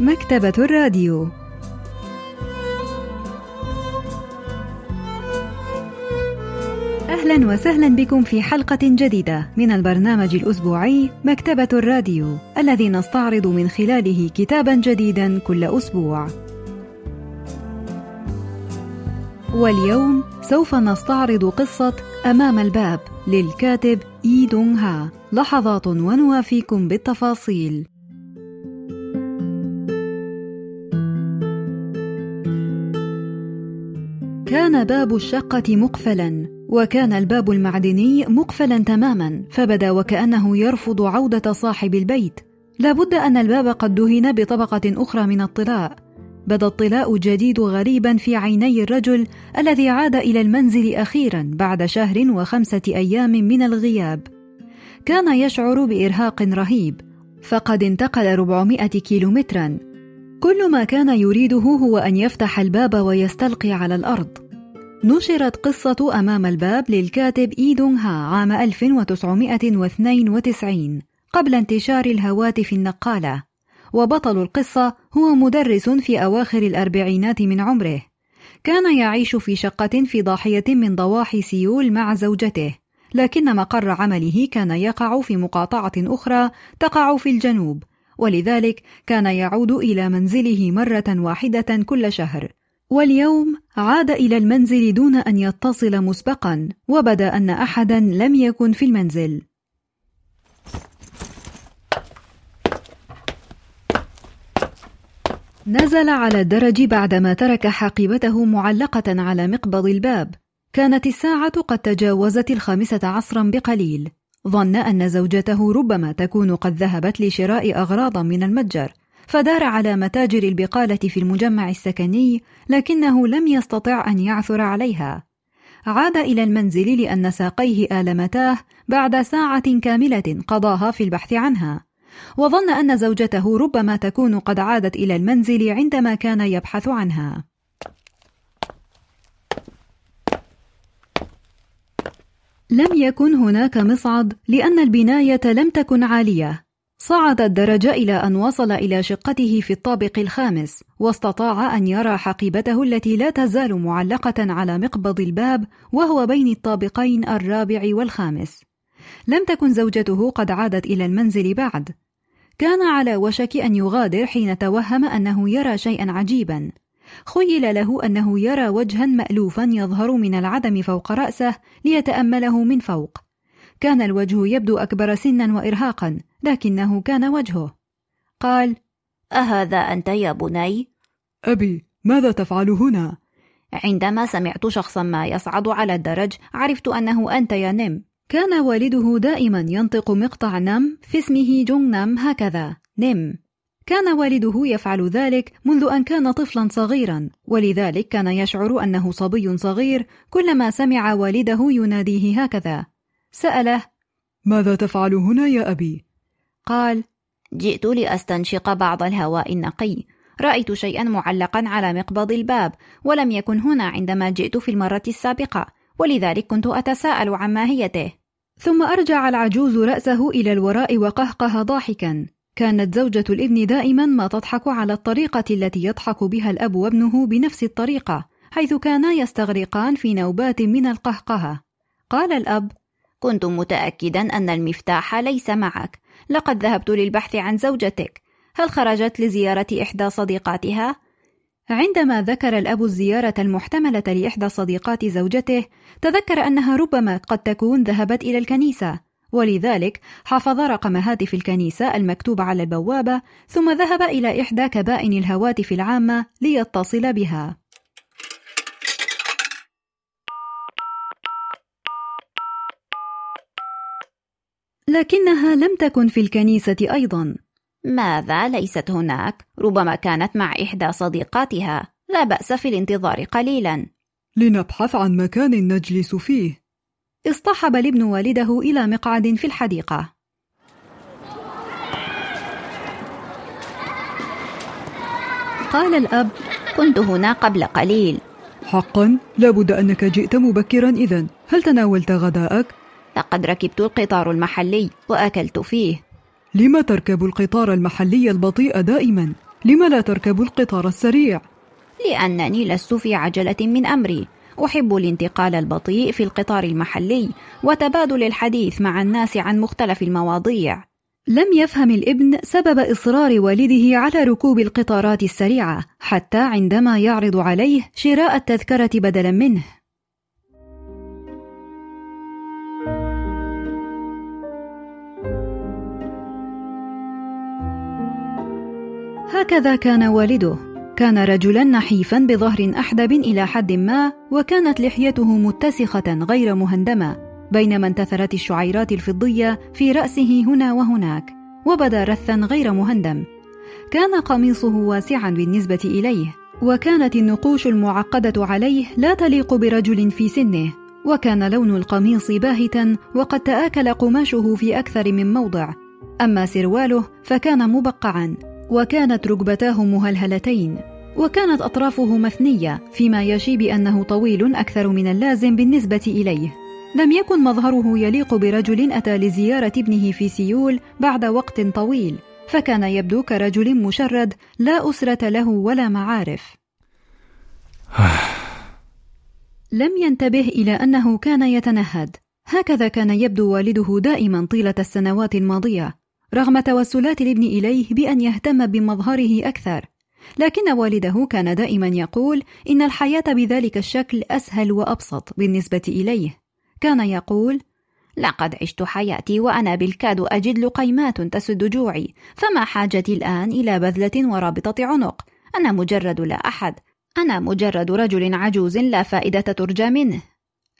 مكتبة الراديو أهلا وسهلا بكم في حلقة جديدة من البرنامج الأسبوعي مكتبة الراديو الذي نستعرض من خلاله كتابا جديدا كل أسبوع. واليوم سوف نستعرض قصة أمام الباب للكاتب إي دونغ ها لحظات ونوافيكم بالتفاصيل كان باب الشقة مقفلا وكان الباب المعدني مقفلا تماما فبدا وكأنه يرفض عودة صاحب البيت. لابد أن الباب قد دهن بطبقة أخرى من الطلاء. بدا الطلاء جديد غريبا في عيني الرجل الذي عاد إلى المنزل أخيرا بعد شهر وخمسة أيام من الغياب. كان يشعر بإرهاق رهيب فقد انتقل 400 كيلومترا. كل ما كان يريده هو أن يفتح الباب ويستلقي على الأرض. نشرت قصة أمام الباب للكاتب إيدونغ ها عام 1992 قبل انتشار الهواتف النقالة. وبطل القصة هو مدرس في أواخر الأربعينات من عمره. كان يعيش في شقة في ضاحية من ضواحي سيول مع زوجته لكن مقر عمله كان يقع في مقاطعة أخرى تقع في الجنوب. ولذلك كان يعود إلى منزله مرة واحدة كل شهر. واليوم عاد إلى المنزل دون أن يتصل مسبقا وبدأ أن أحدا لم يكن في المنزل. نزل على الدرج بعدما ترك حقيبته معلقة على مقبض الباب. كانت الساعة قد تجاوزت الخامسة عصرا بقليل. ظن أن زوجته ربما تكون قد ذهبت لشراء أغراض من المتجر فدار على متاجر البقالة في المجمع السكني لكنه لم يستطع أن يعثر عليها. عاد إلى المنزل لأن ساقيه آلمتاه بعد ساعة كاملة قضاها في البحث عنها. وظن أن زوجته ربما تكون قد عادت إلى المنزل عندما كان يبحث عنها. لم يكن هناك مصعد لأن البناية لم تكن عالية. صعد الدرج إلى أن وصل إلى شقته في الطابق الخامس واستطاع أن يرى حقيبته التي لا تزال معلقة على مقبض الباب وهو بين الطابقين الرابع والخامس. لم تكن زوجته قد عادت إلى المنزل بعد. كان على وشك أن يغادر حين توهم أنه يرى شيئا عجيبا. خيل له أنه يرى وجها مألوفا يظهر من العدم فوق رأسه ليتأمله من فوق كان الوجه يبدو أكبر سنا وإرهاقا لكنه كان وجهه قال أهذا أنت يا بني؟ أبي ماذا تفعل هنا؟ عندما سمعت شخصا ما يصعد على الدرج عرفت أنه أنت يا نم كان والده دائما ينطق مقطع نم في اسمه جونغ نم هكذا نم كان والده يفعل ذلك منذ أن كان طفلا صغيرا ولذلك كان يشعر أنه صبي صغير كلما سمع والده يناديه هكذا. سأله ماذا تفعل هنا يا أبي؟ قال جئت لأستنشق بعض الهواء النقي. رأيت شيئا معلقا على مقبض الباب ولم يكن هنا عندما جئت في المرة السابقة ولذلك كنت أتساءل عن ماهيته. ثم أرجع العجوز رأسه إلى الوراء وقهقه ضاحكا. كانت زوجة الابن دائما ما تضحك على الطريقة التي يضحك بها الأب وابنه بنفس الطريقة حيث كانا يستغرقان في نوبات من القهقهة. قال الأب كنت متأكدا أن المفتاح ليس معك. لقد ذهبت للبحث عن زوجتك. هل خرجت لزيارة إحدى صديقاتها؟ عندما ذكر الأب الزيارة المحتملة لإحدى صديقات زوجته تذكر أنها ربما قد تكون ذهبت إلى الكنيسة. ولذلك حفظ رقم هاتف الكنيسة المكتوب على البوابة ثم ذهب إلى إحدى كبائن الهواتف العامة ليتصل بها. لكنها لم تكن في الكنيسة أيضا. ماذا؟ ليست هناك؟ ربما كانت مع إحدى صديقاتها. لا بأس في الانتظار قليلا. لنبحث عن مكان نجلس فيه. اصطحب الابن والده إلى مقعد في الحديقة قال الأب كنت هنا قبل قليل حقا لابد أنك جئت مبكرا إذا هل تناولت غداءك؟ لقد ركبت القطار المحلي وأكلت فيه لما تركب القطار المحلي البطيء دائما؟ لم لا تركب القطار السريع؟ لأنني لست في عجلة من أمري أحب الانتقال البطيء في القطار المحلي وتبادل الحديث مع الناس عن مختلف المواضيع. لم يفهم الابن سبب إصرار والده على ركوب القطارات السريعة حتى عندما يعرض عليه شراء التذكرة بدلا منه. هكذا كان والده. كان رجلا نحيفا بظهر أحدب إلى حد ما وكانت لحيته متسخة غير مهندمة بينما انتثرت الشعيرات الفضية في رأسه هنا وهناك وبدا رثا غير مهندم. كان قميصه واسعا بالنسبة إليه وكانت النقوش المعقدة عليه لا تليق برجل في سنه وكان لون القميص باهتا وقد تآكل قماشه في أكثر من موضع. أما سرواله فكان مبقعا. وكانت ركبتاه مهلهلتين وكانت اطرافه مثنية فيما يشي بانه طويل أكثر من اللازم بالنسبة إليه. لم يكن مظهره يليق برجل أتى لزيارة ابنه في سيول بعد وقت طويل فكان يبدو كرجل مشرد لا أسرة له ولا معارف. لم ينتبه إلى أنه كان يتنهد. هكذا كان يبدو والده دائما طيلة السنوات الماضية. رغم توسلات الابن إليه بأن يهتم بمظهره أكثر. لكن والده كان دائما يقول إن الحياة بذلك الشكل أسهل وأبسط بالنسبة إليه. كان يقول لقد عشت حياتي وأنا بالكاد أجد لقيمات تسد جوعي فما حاجتي الآن إلى بذلة ورابطة عنق؟ أنا مجرد لا أحد أنا مجرد رجل عجوز لا فائدة ترجى منه.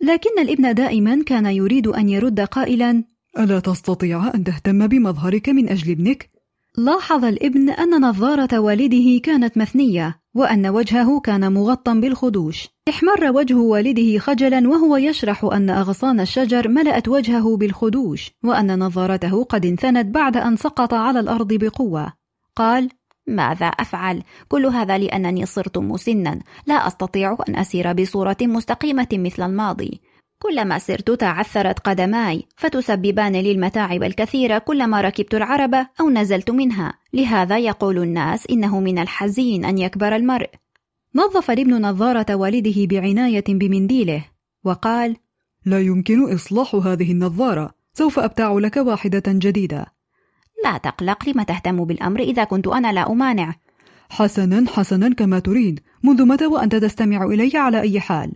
لكن الابن دائما كان يريد أن يرد قائلا ألا تستطيع أن تهتم بمظهرك من أجل ابنك؟ لاحظ الابن أن نظارة والده كانت مثنية وأن وجهه كان مغطى بالخدوش احمر وجه والده خجلا وهو يشرح أن أغصان الشجر ملأت وجهه بالخدوش وأن نظارته قد انثنت بعد أن سقط على الأرض بقوة قال ماذا أفعل؟ كل هذا لأنني صرت مسنا لا أستطيع أن أسير بصورة مستقيمة مثل الماضي كلما سرت تعثرت قدماي فتسببان لي المتاعب الكثيره كلما ركبت العربه أو نزلت منها. لهذا يقول الناس إنه من الحزين أن يكبر المرء. نظف الابن نظارة والده بعناية بمنديله وقال لا يمكن إصلاح هذه النظارة سوف أبتاع لك واحدة جديدة. لا تقلق لم تهتم بالأمر إذا كنت أنا لا أمانع. حسنا حسنا كما تريد منذ متى وأنت تستمع إلي على أي حال؟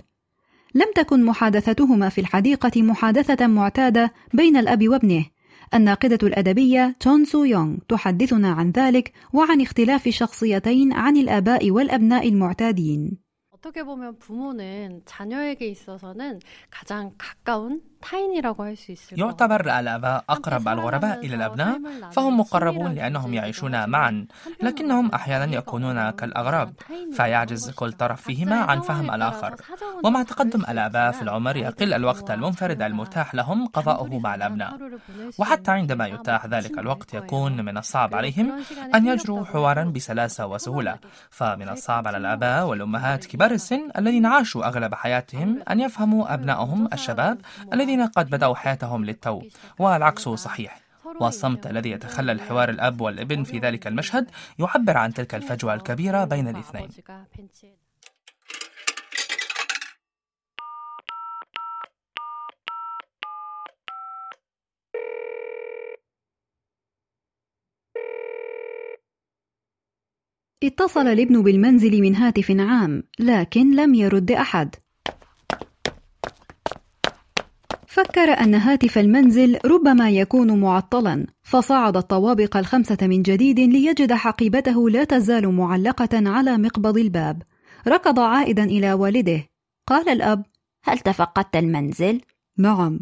لم تكن محادثتهما في الحديقة محادثة معتادة بين الأب وابنه. الناقدة الأدبية تون سو يونغ تحدثنا عن ذلك وعن اختلاف الشخصيتين عن الآباء والأبناء المعتادين. 어떻게 보면 부모는 자녀에게 있어서는 가장 가까운 يعتبر الآباء أقرب الغرباء إلى الأبناء فهم مقربون لأنهم يعيشون معا. لكنهم أحيانا يكونون كالأغراب فيعجز كل طرف فيهما عن فهم الآخر. ومع تقدم الآباء في العمر يقل الوقت المنفرد المتاح لهم قضاؤه مع الأبناء وحتى عندما يتاح ذلك الوقت يكون من الصعب عليهم أن يجروا حوارا بسلاسة وسهولة فمن الصعب على الآباء والأمهات كبار السن الذين عاشوا أغلب حياتهم أن يفهموا أبنائهم الشباب الذين قد بدأوا حياتهم للتو والعكس صحيح. والصمت الذي يتخلل حوار الأب والابن في ذلك المشهد يعبر عن تلك الفجوة الكبيرة بين الاثنين. اتصل الابن بالمنزل من هاتف عام لكن لم يرد أحد. فكر أن هاتف المنزل ربما يكون معطلا فصعد الطوابق الخمسة من جديد ليجد حقيبته لا تزال معلقة على مقبض الباب. ركض عائدا إلى والده. قال الأب هل تفقدت المنزل؟ نعم.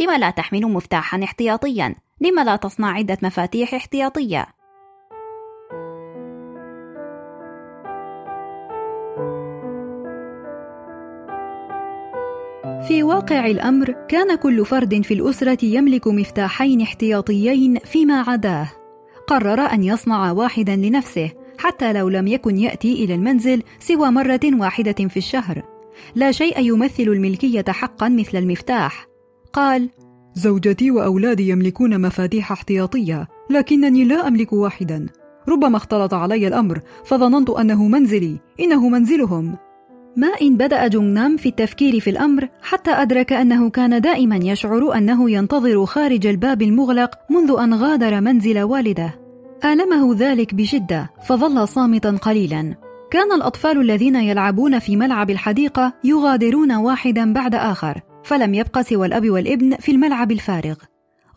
لم لا تحمل مفتاحا احتياطيا؟ لم لا تصنع عدة مفاتيح احتياطية؟ في واقع الأمر كان كل فرد في الأسرة يملك مفتاحين احتياطيين فيما عداه. قرر أن يصنع واحدا لنفسه حتى لو لم يكن يأتي إلى المنزل سوى مرة واحدة في الشهر. لا شيء يمثل الملكية حقا مثل المفتاح. قال زوجتي وأولادي يملكون مفاتيح احتياطية لكنني لا أملك واحدا. ربما اختلط علي الأمر فظننت أنه منزلي إنه منزلهم. ما إن بدأ جونغنام في التفكير في الأمر حتى أدرك أنه كان دائما يشعر أنه ينتظر خارج الباب المغلق منذ أن غادر منزل والده. آلمه ذلك بشدة فظل صامتا قليلا. كان الأطفال الذين يلعبون في ملعب الحديقة يغادرون واحدا بعد آخر فلم يبق سوى الأب والابن في الملعب الفارغ.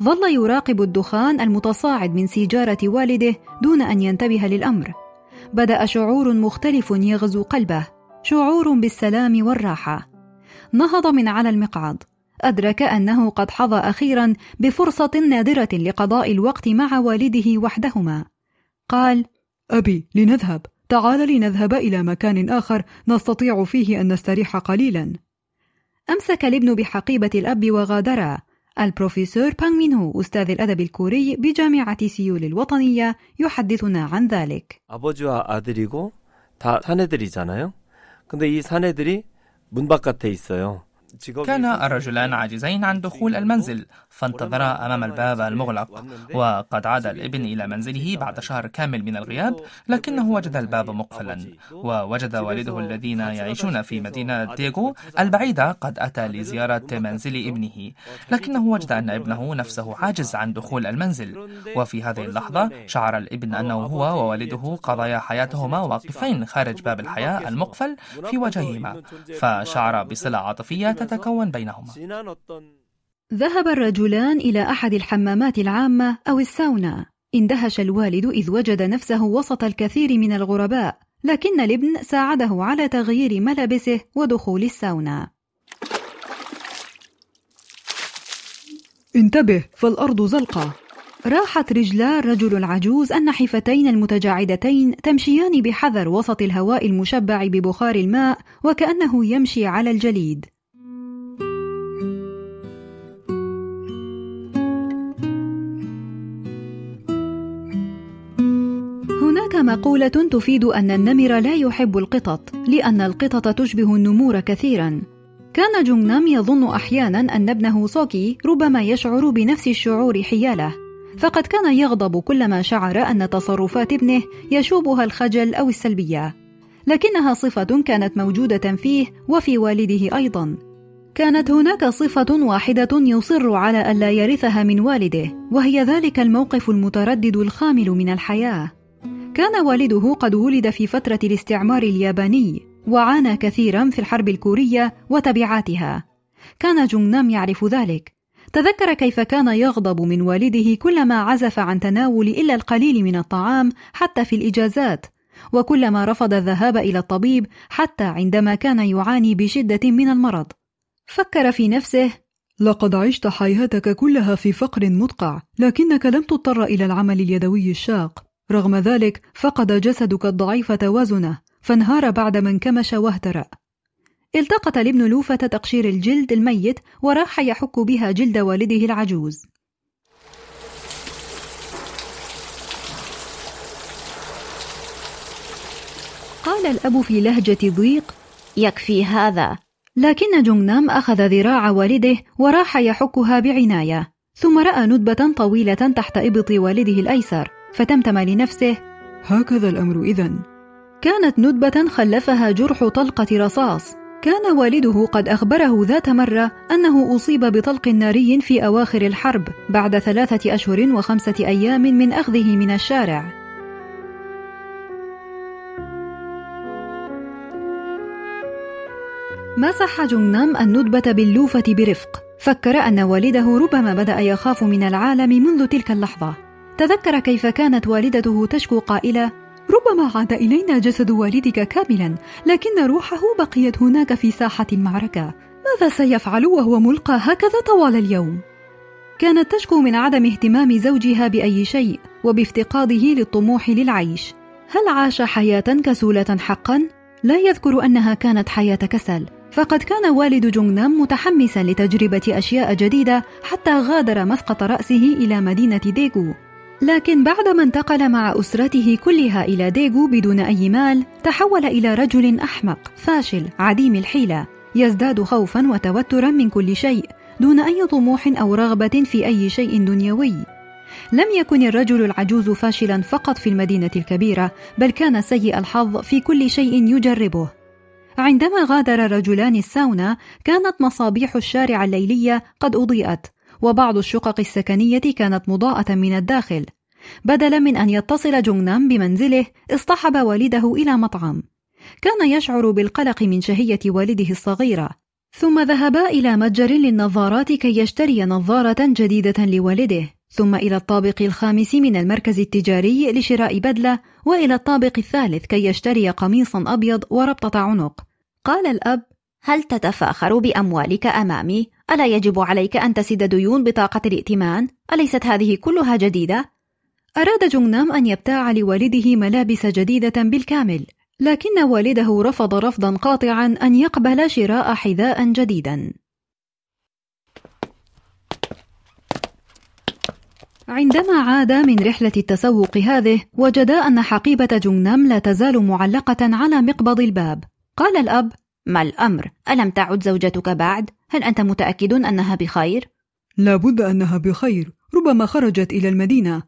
ظل يراقب الدخان المتصاعد من سيجارة والده دون أن ينتبه للأمر. بدأ شعور مختلف يغزو قلبه. شعور بالسلام والراحة نهض من على المقعد أدرك أنه قد حظى أخيرا بفرصة نادرة لقضاء الوقت مع والده وحدهما قال أبي لنذهب تعال لنذهب إلى مكان آخر نستطيع فيه أن نستريح قليلا أمسك الابن بحقيبة الأب وغادرا البروفيسور بانغ مين هو أستاذ الأدب الكوري بجامعة سيول الوطنية يحدثنا عن ذلك 아버지와 아들이고 다 사내들이잖아요. 근데 이 사내들이 문 바깥에 있어요. كان الرجلان عاجزين عن دخول المنزل فانتظرا أمام الباب المغلق. وقد عاد الابن إلى منزله بعد شهر كامل من الغياب لكنه وجد الباب مقفلا. ووجد والده الذين يعيشون في مدينة ديغو البعيدة قد أتى لزيارة منزل ابنه. لكنه وجد أن ابنه نفسه عاجز عن دخول المنزل. وفي هذه اللحظة شعر الابن أنه هو ووالده قضايا حياتهما واقفين خارج باب الحياة المقفل في وجههما فشعر بصلة عاطفية تتكون بينهما. ذهب الرجلان إلى أحد الحمامات العامة أو الساونا. اندهش الوالد إذ وجد نفسه وسط الكثير من الغرباء لكن الابن ساعده على تغيير ملابسه ودخول الساونا. انتبه فالأرض زلقة. راحت رجلا الرجل العجوز النحفتين المتجاعدتين تمشيان بحذر وسط الهواء المشبع ببخار الماء وكأنه يمشي على الجليد. مقولة تفيد أن النمر لا يحب القطط لأن القطط تشبه النمور كثيرا. كان جونغنام يظن أحيانا أن ابنه سوكي ربما يشعر بنفس الشعور حياله. فقد كان يغضب كلما شعر أن تصرفات ابنه يشوبها الخجل أو السلبية. لكنها صفة كانت موجودة فيه وفي والده أيضا. كانت هناك صفة واحدة يصر على ألا يرثها من والده وهي ذلك الموقف المتردد الخامل من الحياة. كان والده قد ولد في فترة الاستعمار الياباني وعانى كثيرا في الحرب الكورية وتبعاتها. كان جونغنام يعرف ذلك. تذكر كيف كان يغضب من والده كلما عزف عن تناول إلا القليل من الطعام حتى في الإجازات وكلما رفض الذهاب إلى الطبيب حتى عندما كان يعاني بشدة من المرض. فكر في نفسه لقد عشت حياتك كلها في فقر مدقع لكنك لم تضطر إلى العمل اليدوي الشاق. رغم ذلك فقد جسدك الضعيف توازنه فانهار بعد ما انكمش واهترأ. التقط الابن لوفة تقشير الجلد الميت وراح يحك بها جلد والده العجوز. قال الأب في لهجة ضيق يكفي هذا. لكن جونغنام أخذ ذراع والده وراح يحكها بعناية ثم رأى ندبة طويلة تحت إبط والده الأيسر. فتمتم لنفسه هكذا الأمر إذا كانت ندبة خلفها جرح طلقة رصاص. كان والده قد أخبره ذات مرة أنه أصيب بطلق ناري في أواخر الحرب بعد ثلاثة أشهر وخمسة أيام من أخذه من الشارع. مسح جنام الندبة باللوفة برفق. فكر أن والده ربما بدأ يخاف من العالم منذ تلك اللحظة. تذكر كيف كانت والدته تشكو قائلة ربما عاد إلينا جسد والدك كاملا لكن روحه بقيت هناك في ساحة المعركة ماذا سيفعل وهو ملقى هكذا طوال اليوم؟ كانت تشكو من عدم اهتمام زوجها بأي شيء وبافتقاده للطموح للعيش هل عاش حياة كسولة حقا؟ لا يذكر أنها كانت حياة كسل فقد كان والد جونغنام متحمسا لتجربة أشياء جديدة حتى غادر مسقط رأسه إلى مدينة ديغو لكن بعدما انتقل مع أسرته كلها إلى ديغو بدون أي مال تحول إلى رجل أحمق فاشل عديم الحيلة. يزداد خوفا وتوترا من كل شيء دون أي طموح أو رغبة في أي شيء دنيوي. لم يكن الرجل العجوز فاشلا فقط في المدينة الكبيرة بل كان سيء الحظ في كل شيء يجربه. عندما غادر الرجلان الساونا كانت مصابيح الشارع الليلية قد أضيئت. وبعض الشقق السكنية كانت مضاءة من الداخل. بدلا من أن يتصل جونgnam بمنزله اصطحب والده إلى مطعم. كان يشعر بالقلق من شهية والده الصغيرة. ثم ذهبا إلى متجر للنظارات كي يشتري نظارة جديدة لوالده. ثم إلى الطابق الخامس من المركز التجاري لشراء بدلة وإلى الطابق الثالث كي يشتري قميصا أبيض وربطة عنق. قال الأب هل تتفاخر بأموالك أمامي؟ ألا يجب عليك أن تسد ديون بطاقة الائتمان؟ أليست هذه كلها جديدة؟ أراد جونgnam أن يبتاع لوالده ملابس جديدة بالكامل لكن والده رفض رفضا قاطعا أن يقبل شراء حذاء جديدا عندما عاد من رحلة التسوق هذه وجدا أن حقيبة جونgnam لا تزال معلقة على مقبض الباب قال الأب ما الأمر؟ ألم تعد زوجتك بعد؟ هل أنت متأكد أنها بخير؟ لا بد أنها بخير ربما خرجت إلى المدينة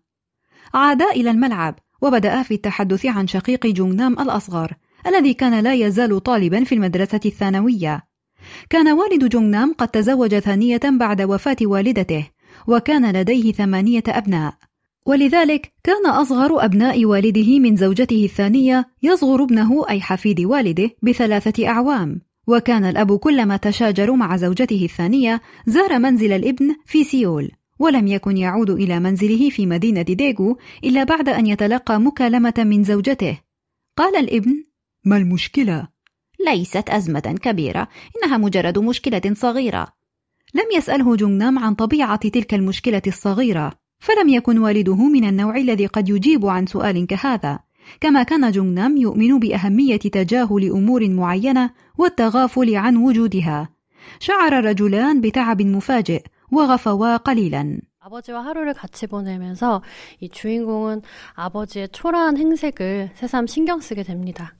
عادا إلى الملعب وبدأ في التحدث عن شقيق جونgnam الأصغر الذي كان لا يزال طالبا في المدرسة الثانوية كان والد جونgnam قد تزوج ثانية بعد وفاة والدته وكان لديه ثمانية أبناء ولذلك كان أصغر أبناء والده من زوجته الثانية يصغر ابنه أي حفيد والده بثلاثة أعوام. وكان الأب كلما تشاجر مع زوجته الثانية زار منزل الابن في سيول ولم يكن يعود إلى منزله في مدينة ديغو إلا بعد أن يتلقى مكالمة من زوجته. قال الابن ما المشكلة؟ ليست أزمة كبيرة إنها مجرد مشكلة صغيرة. لم يسأله جونgnam عن طبيعة تلك المشكلة الصغيرة. فلم يكن والده من النوع الذي قد يجيب عن سؤال كهذا كما كان جونgnam يؤمن بأهمية تجاهل أمور معينة والتغافل عن وجودها شعر الرجلان بتعب مفاجئ وغفوا قليلا 아버지와 하루를 같이 보내면서 이 주인공은 아버지의 초라한 행색을 새삼 신경 쓰게 됩니다.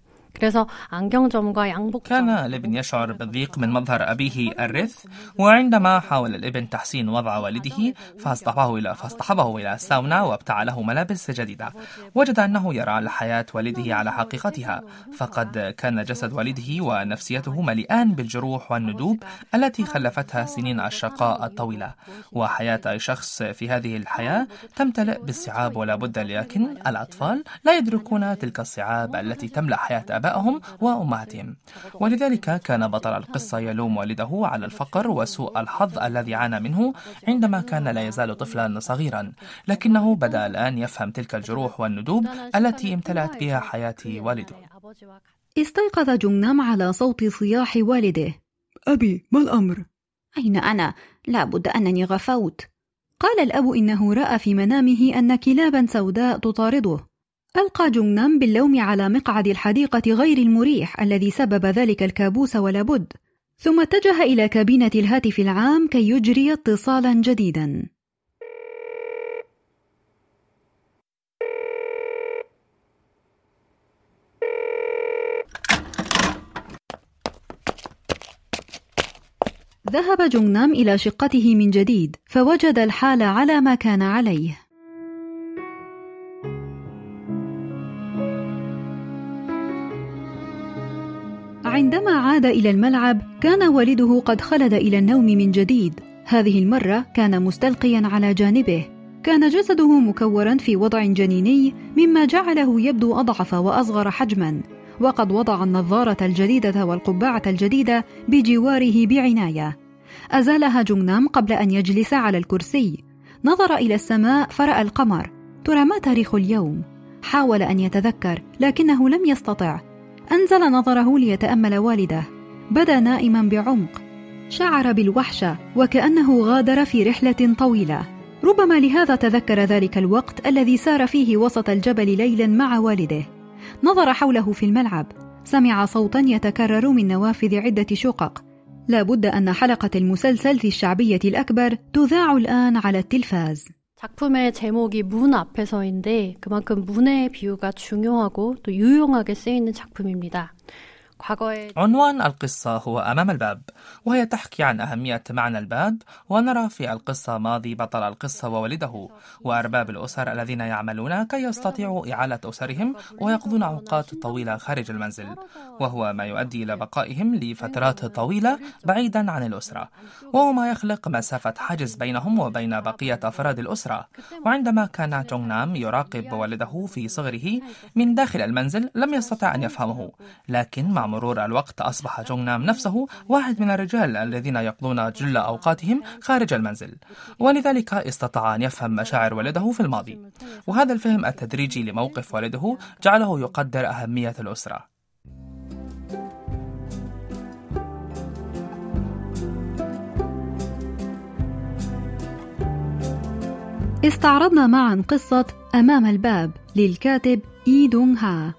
كان الابن يشعر بالضيق من مظهر أبيه الرث وعندما حاول الابن تحسين وضع والده فاصطحبه إلى فاصطحبه إلى الساونا وابتعله ملابس جديدة. وجد أنه يرى حياة والده على حقيقتها فقد كان جسد والده ونفسيته مليئان بالجروح والندوب التي خلفتها سنين الشقاء الطويلة. وحياة أي شخص في هذه الحياة تمتلئ بالصعاب ولا بد لكن الأطفال لا يدركون تلك الصعاب التي تملأ حياة آبائهم وأمهاتهم. ولذلك كان بطل القصة يلوم والده على الفقر وسوء الحظ الذي عانى منه عندما كان لا يزال طفلا صغيرا. لكنه بدأ الآن يفهم تلك الجروح والندوب التي امتلأت بها حياة والده. استيقظ جونgnam على صوت صياح والده. أبي ما الأمر؟ أين أنا؟ لابد أنني غفوت. قال الأب إنه رأى في منامه أن كلابا سوداء تطارده. ألقى جونgnam باللوم على مقعد الحديقة غير المريح الذي سبب ذلك الكابوس ولا بد ثم اتجه إلى كابينة الهاتف العام كي يجري اتصالا جديدا. ذهب جونgnam إلى شقته من جديد فوجد الحال على ما كان عليه. عاد إلى الملعب كان والده قد خلد إلى النوم من جديد. هذه المرة كان مستلقيا على جانبه. كان جسده مكورا في وضع جنيني مما جعله يبدو أضعف وأصغر حجما. وقد وضع النظارة الجديدة والقبعة الجديدة بجواره بعناية. أزالها جونgnam قبل أن يجلس على الكرسي. نظر إلى السماء فرأى القمر. ترى ما تاريخ اليوم؟ حاول أن يتذكر لكنه لم يستطع. أنزل نظره ليتأمل والده. بدا نائما بعمق. شعر بالوحشة وكأنه غادر في رحلة طويلة. ربما لهذا تذكر ذلك الوقت الذي سار فيه وسط الجبل ليلا مع والده. نظر حوله في الملعب. سمع صوتا يتكرر من نوافذ عدة شقق. لا بد أن حلقة المسلسل في الشعبية الأكبر تذاع الآن على التلفاز. 작품의 제목이 문 앞에서인데 그만큼 문의 비유가 중요하고 또 유용하게 쓰이는 작품입니다. عنوان القصة هو أمام الباب وهي تحكي عن أهمية معنى الباب ونرى في القصة ماضي بطل القصة ووالده وأرباب الأسر الذين يعملون كي يستطيعوا إعالة أسرهم ويقضون أوقات طويلة خارج المنزل وهو ما يؤدي إلى بقائهم لفترات طويلة بعيدا عن الأسرة وهو ما يخلق مسافة حاجز بينهم وبين بقية أفراد الأسرة وعندما كان جونغ نام يراقب والده في صغره من داخل المنزل لم يستطع أن يفهمه لكن مع مرور الوقت أصبح جونغ نام نفسه واحد من الرجال الذين يقضون جل أوقاتهم خارج المنزل. ولذلك استطاع أن يفهم مشاعر والده في الماضي. وهذا الفهم التدريجي لموقف والده جعله يقدر أهمية الأسرة. استعرضنا معا قصة أمام الباب للكاتب إي دونغ ها.